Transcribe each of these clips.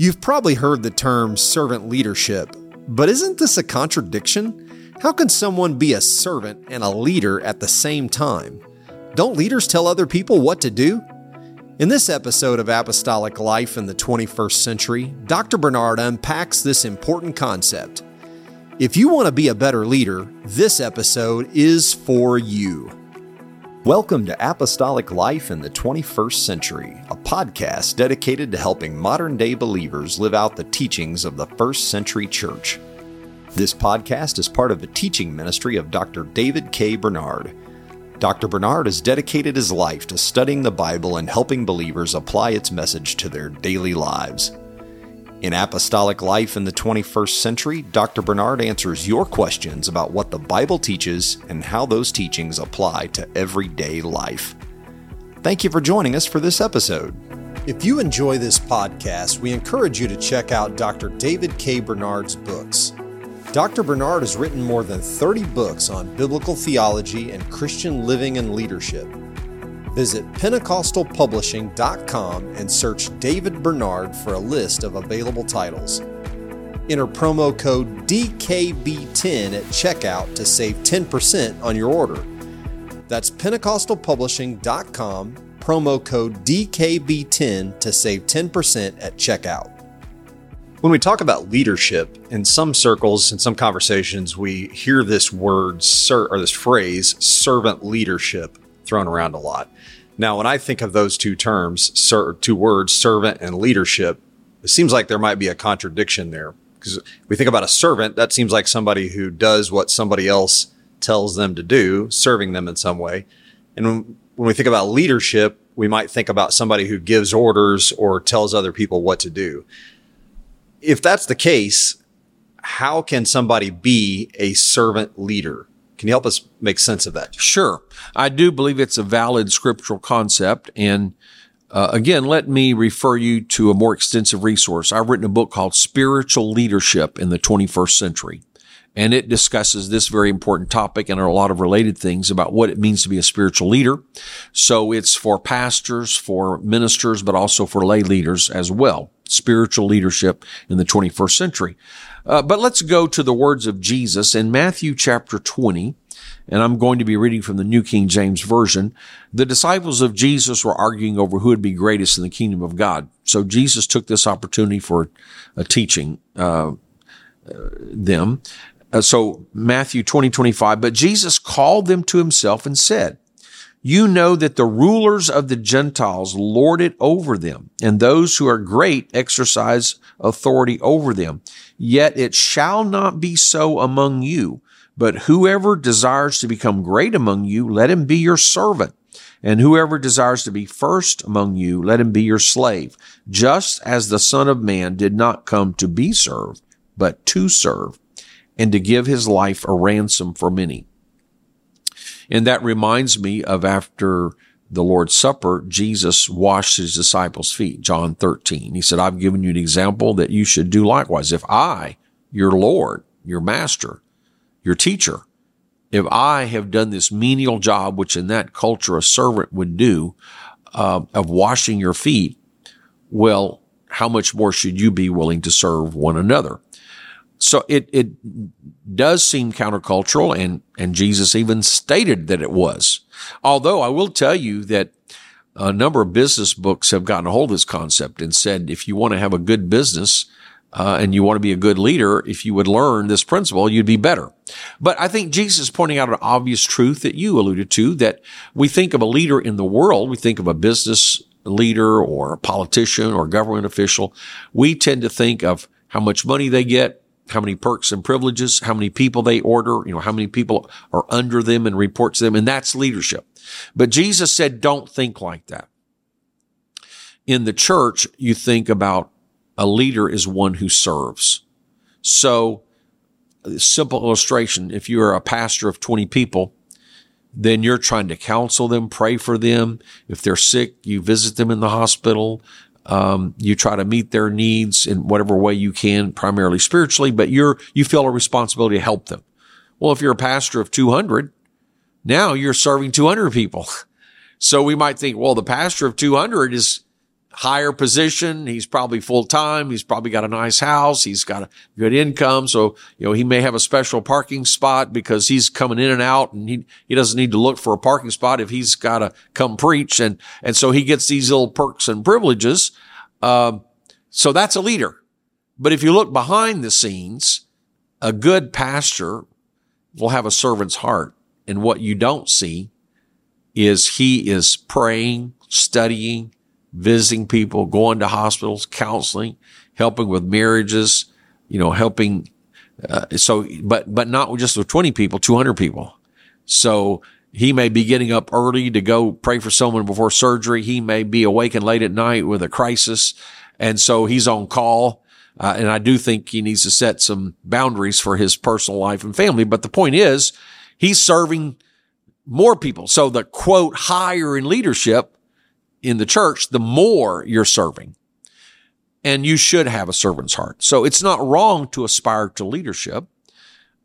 You've probably heard the term servant leadership, but isn't this a contradiction? How can someone be a servant and a leader at the same time? Don't leaders tell other people what to do? In this episode of Apostolic Life in the 21st Century, Dr. Bernard unpacks this important concept. If you want to be a better leader, this episode is for you. Welcome to Apostolic Life in the 21st Century, a podcast dedicated to helping modern day believers live out the teachings of the first century church. This podcast is part of the teaching ministry of Dr. David K. Bernard. Dr. Bernard has dedicated his life to studying the Bible and helping believers apply its message to their daily lives. In Apostolic Life in the 21st Century, Dr. Bernard answers your questions about what the Bible teaches and how those teachings apply to everyday life. Thank you for joining us for this episode. If you enjoy this podcast, we encourage you to check out Dr. David K. Bernard's books. Dr. Bernard has written more than 30 books on biblical theology and Christian living and leadership. Visit PentecostalPublishing.com and search David Bernard for a list of available titles. Enter promo code DKB10 at checkout to save 10% on your order. That's PentecostalPublishing.com, promo code DKB10 to save 10% at checkout. When we talk about leadership, in some circles, in some conversations, we hear this word or this phrase, servant leadership, thrown around a lot. Now, when I think of those two terms, ser- two words, servant and leadership, it seems like there might be a contradiction there. Because we think about a servant, that seems like somebody who does what somebody else tells them to do, serving them in some way. And when, when we think about leadership, we might think about somebody who gives orders or tells other people what to do. If that's the case, how can somebody be a servant leader? Can you help us make sense of that? Sure. I do believe it's a valid scriptural concept. And uh, again, let me refer you to a more extensive resource. I've written a book called Spiritual Leadership in the 21st Century. And it discusses this very important topic and a lot of related things about what it means to be a spiritual leader. So it's for pastors, for ministers, but also for lay leaders as well. Spiritual leadership in the 21st century. Uh, but let's go to the words of Jesus in Matthew chapter 20. And I'm going to be reading from the New King James Version. The disciples of Jesus were arguing over who would be greatest in the kingdom of God. So Jesus took this opportunity for a teaching uh, uh, them. Uh, so Matthew 20, 25, but Jesus called them to himself and said, you know that the rulers of the Gentiles lord it over them, and those who are great exercise authority over them. Yet it shall not be so among you. But whoever desires to become great among you, let him be your servant. And whoever desires to be first among you, let him be your slave, just as the Son of Man did not come to be served, but to serve, and to give his life a ransom for many. And that reminds me of after the Lord's Supper, Jesus washed his disciples' feet, John 13. He said, I've given you an example that you should do likewise. If I, your Lord, your master, your teacher, if I have done this menial job, which in that culture a servant would do, uh, of washing your feet, well, how much more should you be willing to serve one another? So it, it does seem countercultural and, and Jesus even stated that it was. Although I will tell you that a number of business books have gotten a hold of this concept and said if you want to have a good business uh, and you want to be a good leader, if you would learn this principle, you'd be better. But I think Jesus is pointing out an obvious truth that you alluded to that we think of a leader in the world, we think of a business leader or a politician or government official. We tend to think of how much money they get, how many perks and privileges, how many people they order, you know, how many people are under them and report to them. And that's leadership. But Jesus said, don't think like that. In the church, you think about a leader is one who serves. So simple illustration. If you're a pastor of 20 people, then you're trying to counsel them, pray for them. If they're sick, you visit them in the hospital. Um, you try to meet their needs in whatever way you can, primarily spiritually, but you're, you feel a responsibility to help them. Well, if you're a pastor of 200, now you're serving 200 people. So we might think, well, the pastor of 200 is, higher position. He's probably full time. He's probably got a nice house. He's got a good income. So, you know, he may have a special parking spot because he's coming in and out and he, he doesn't need to look for a parking spot if he's got to come preach. And, and so he gets these little perks and privileges. Um, so that's a leader. But if you look behind the scenes, a good pastor will have a servant's heart. And what you don't see is he is praying, studying, visiting people, going to hospitals, counseling, helping with marriages, you know, helping. Uh, so, but, but not just with 20 people, 200 people. So he may be getting up early to go pray for someone before surgery. He may be awakened late at night with a crisis. And so he's on call. Uh, and I do think he needs to set some boundaries for his personal life and family. But the point is he's serving more people. So the quote higher in leadership in the church, the more you're serving. And you should have a servant's heart. So it's not wrong to aspire to leadership.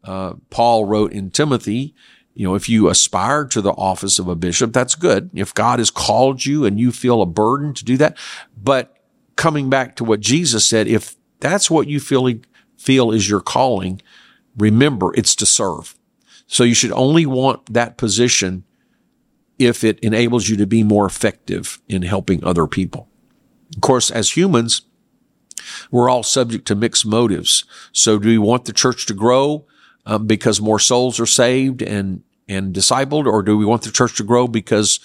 Uh, Paul wrote in Timothy, you know, if you aspire to the office of a bishop, that's good. If God has called you and you feel a burden to do that. But coming back to what Jesus said, if that's what you feel, feel is your calling, remember it's to serve. So you should only want that position if it enables you to be more effective in helping other people. Of course, as humans, we're all subject to mixed motives. So do we want the church to grow um, because more souls are saved and, and discipled? Or do we want the church to grow because,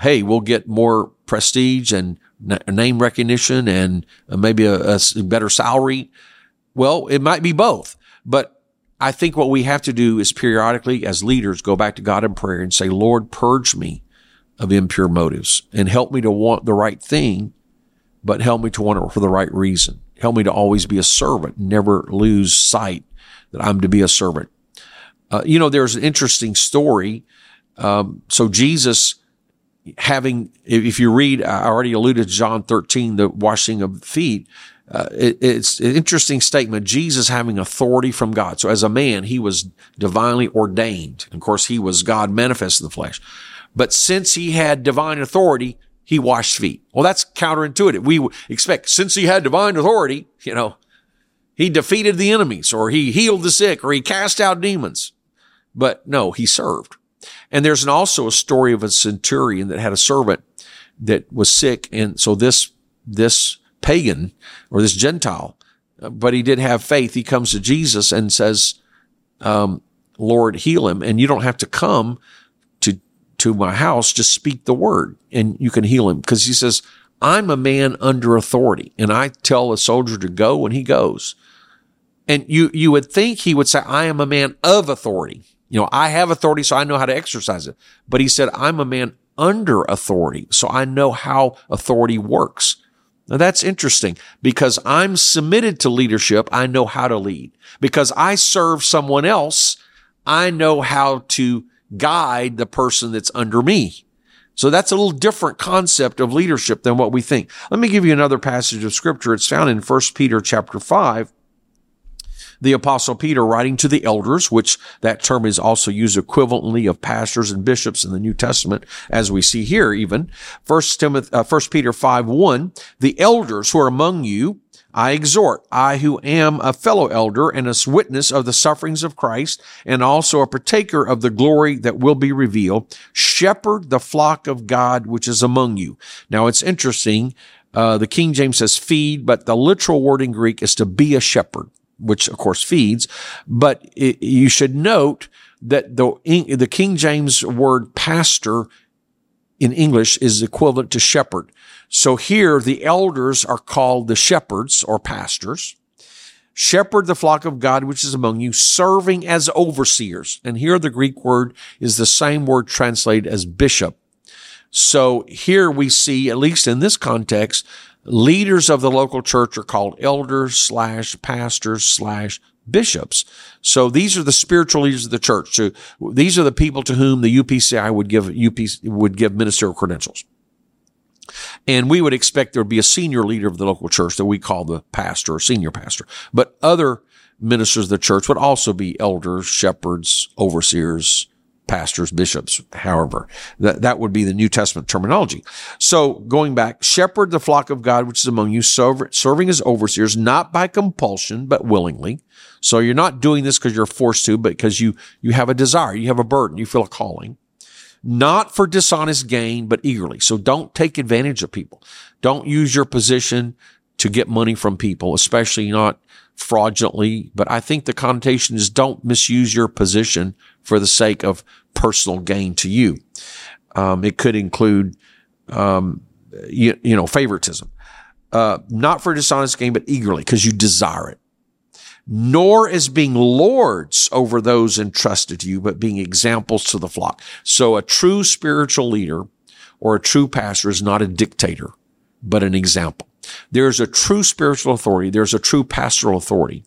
hey, we'll get more prestige and name recognition and uh, maybe a, a better salary? Well, it might be both, but I think what we have to do is periodically as leaders go back to God in prayer and say, Lord, purge me of impure motives and help me to want the right thing, but help me to want it for the right reason. Help me to always be a servant, never lose sight that I'm to be a servant. Uh, you know, there's an interesting story. Um, so Jesus having, if you read, I already alluded to John 13, the washing of feet. Uh, it, it's an interesting statement. Jesus having authority from God. So as a man, he was divinely ordained. Of course, he was God manifest in the flesh. But since he had divine authority, he washed feet. Well, that's counterintuitive. We expect since he had divine authority, you know, he defeated the enemies or he healed the sick or he cast out demons. But no, he served. And there's an, also a story of a centurion that had a servant that was sick. And so this, this pagan or this Gentile, but he did have faith. He comes to Jesus and says, um, Lord, heal him. And you don't have to come to, my house. Just speak the word and you can heal him. Cause he says, I'm a man under authority and I tell a soldier to go and he goes. And you, you would think he would say, I am a man of authority. You know, I have authority, so I know how to exercise it. But he said, I'm a man under authority, so I know how authority works. Now that's interesting because I'm submitted to leadership. I know how to lead because I serve someone else. I know how to guide the person that's under me. So that's a little different concept of leadership than what we think. Let me give you another passage of scripture. It's found in 1 Peter chapter 5 the apostle Peter writing to the elders, which that term is also used equivalently of pastors and bishops in the New Testament, as we see here even. First Timothy, uh, First Peter 5, 1, the elders who are among you, I exhort, I who am a fellow elder and a witness of the sufferings of Christ and also a partaker of the glory that will be revealed, shepherd the flock of God which is among you. Now it's interesting. Uh, the King James says feed, but the literal word in Greek is to be a shepherd which of course feeds. But it, you should note that the, the King James word pastor in English is equivalent to shepherd. So here the elders are called the shepherds or pastors. Shepherd the flock of God which is among you, serving as overseers. And here the Greek word is the same word translated as bishop. So here we see, at least in this context, leaders of the local church are called elders slash pastors slash bishops. So these are the spiritual leaders of the church. So these are the people to whom the UPCI would give UP would give ministerial credentials. And we would expect there would be a senior leader of the local church that we call the pastor or senior pastor. But other ministers of the church would also be elders, shepherds, overseers, pastors, bishops, however. That, that would be the New Testament terminology. So going back, shepherd the flock of God which is among you, serving as overseers, not by compulsion, but willingly. So you're not doing this because you're forced to, but because you, you have a desire, you have a burden, you feel a calling. Not for dishonest gain, but eagerly. So don't take advantage of people. Don't use your position to get money from people, especially not fraudulently. But I think the connotation is don't misuse your position for the sake of personal gain to you. Um, it could include, um, you, you, know, favoritism. Uh, not for dishonest gain, but eagerly because you desire it. Nor as being lords over those entrusted to you, but being examples to the flock. So a true spiritual leader or a true pastor is not a dictator, but an example. There's a true spiritual authority. There's a true pastoral authority,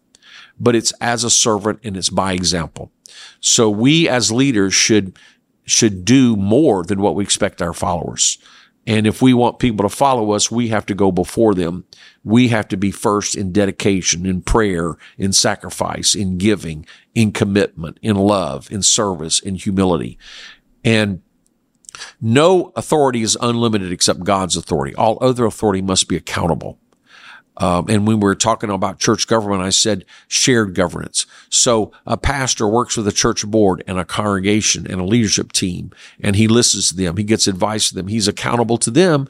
but it's as a servant and it's by example. So we as leaders should, should do more than what we expect our followers. And if we want people to follow us, we have to go before them. We have to be first in dedication, in prayer, in sacrifice, in giving, in commitment, in love, in service, in humility. And no authority is unlimited except God's authority. All other authority must be accountable. Um, and when we were talking about church government, I said shared governance. So a pastor works with a church board and a congregation and a leadership team, and he listens to them. He gets advice from them. He's accountable to them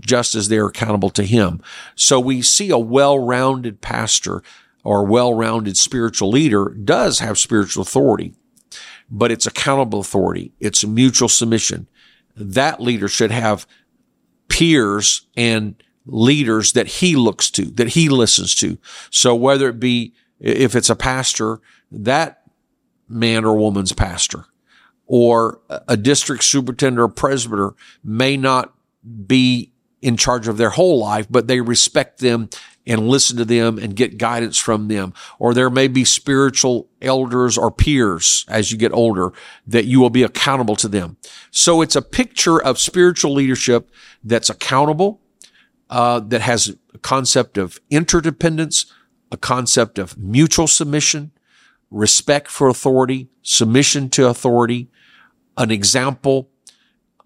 just as they're accountable to him. So we see a well-rounded pastor or well-rounded spiritual leader does have spiritual authority, but it's accountable authority. It's mutual submission that leader should have peers and leaders that he looks to, that he listens to. So whether it be, if it's a pastor, that man or woman's pastor or a district superintendent or presbyter may not be in charge of their whole life, but they respect them and listen to them and get guidance from them. Or there may be spiritual elders or peers as you get older that you will be accountable to them. So it's a picture of spiritual leadership that's accountable, uh, that has a concept of interdependence, a concept of mutual submission, respect for authority, submission to authority, an example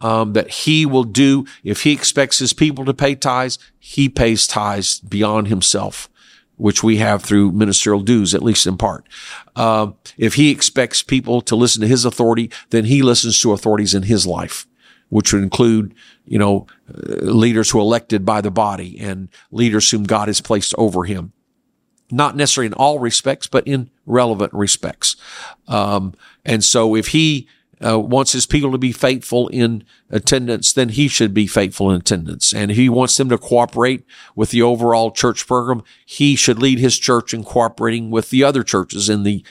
um, that he will do. If he expects his people to pay tithes, he pays tithes beyond himself, which we have through ministerial dues, at least in part. Uh, if he expects people to listen to his authority, then he listens to authorities in his life, which would include, you know, leaders who are elected by the body and leaders whom God has placed over him. Not necessarily in all respects, but in relevant respects. Um, and so if he uh, wants his people to be faithful in attendance, then he should be faithful in attendance. And if he wants them to cooperate with the overall church program, he should lead his church in cooperating with the other churches in the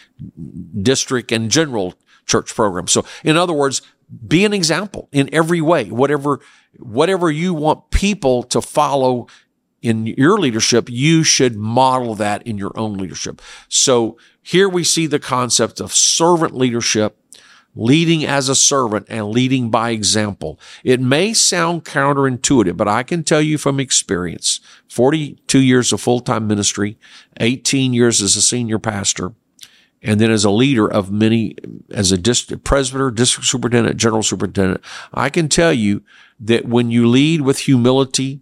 district and general church program. So in other words, be an example in every way, whatever, whatever you want people to follow in your leadership, you should model that in your own leadership. So here we see the concept of servant leadership leading as a servant and leading by example. It may sound counterintuitive, but I can tell you from experience, 42 years of full-time ministry, 18 years as a senior pastor, and then as a leader of many, as a district presbyter, district superintendent, general superintendent, I can tell you that when you lead with humility,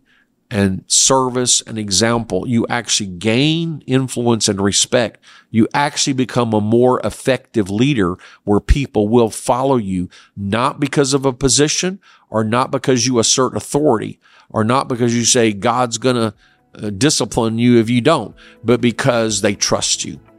and service and example, you actually gain influence and respect. You actually become a more effective leader where people will follow you, not because of a position or not because you assert authority or not because you say God's going to uh, discipline you if you don't, but because they trust you.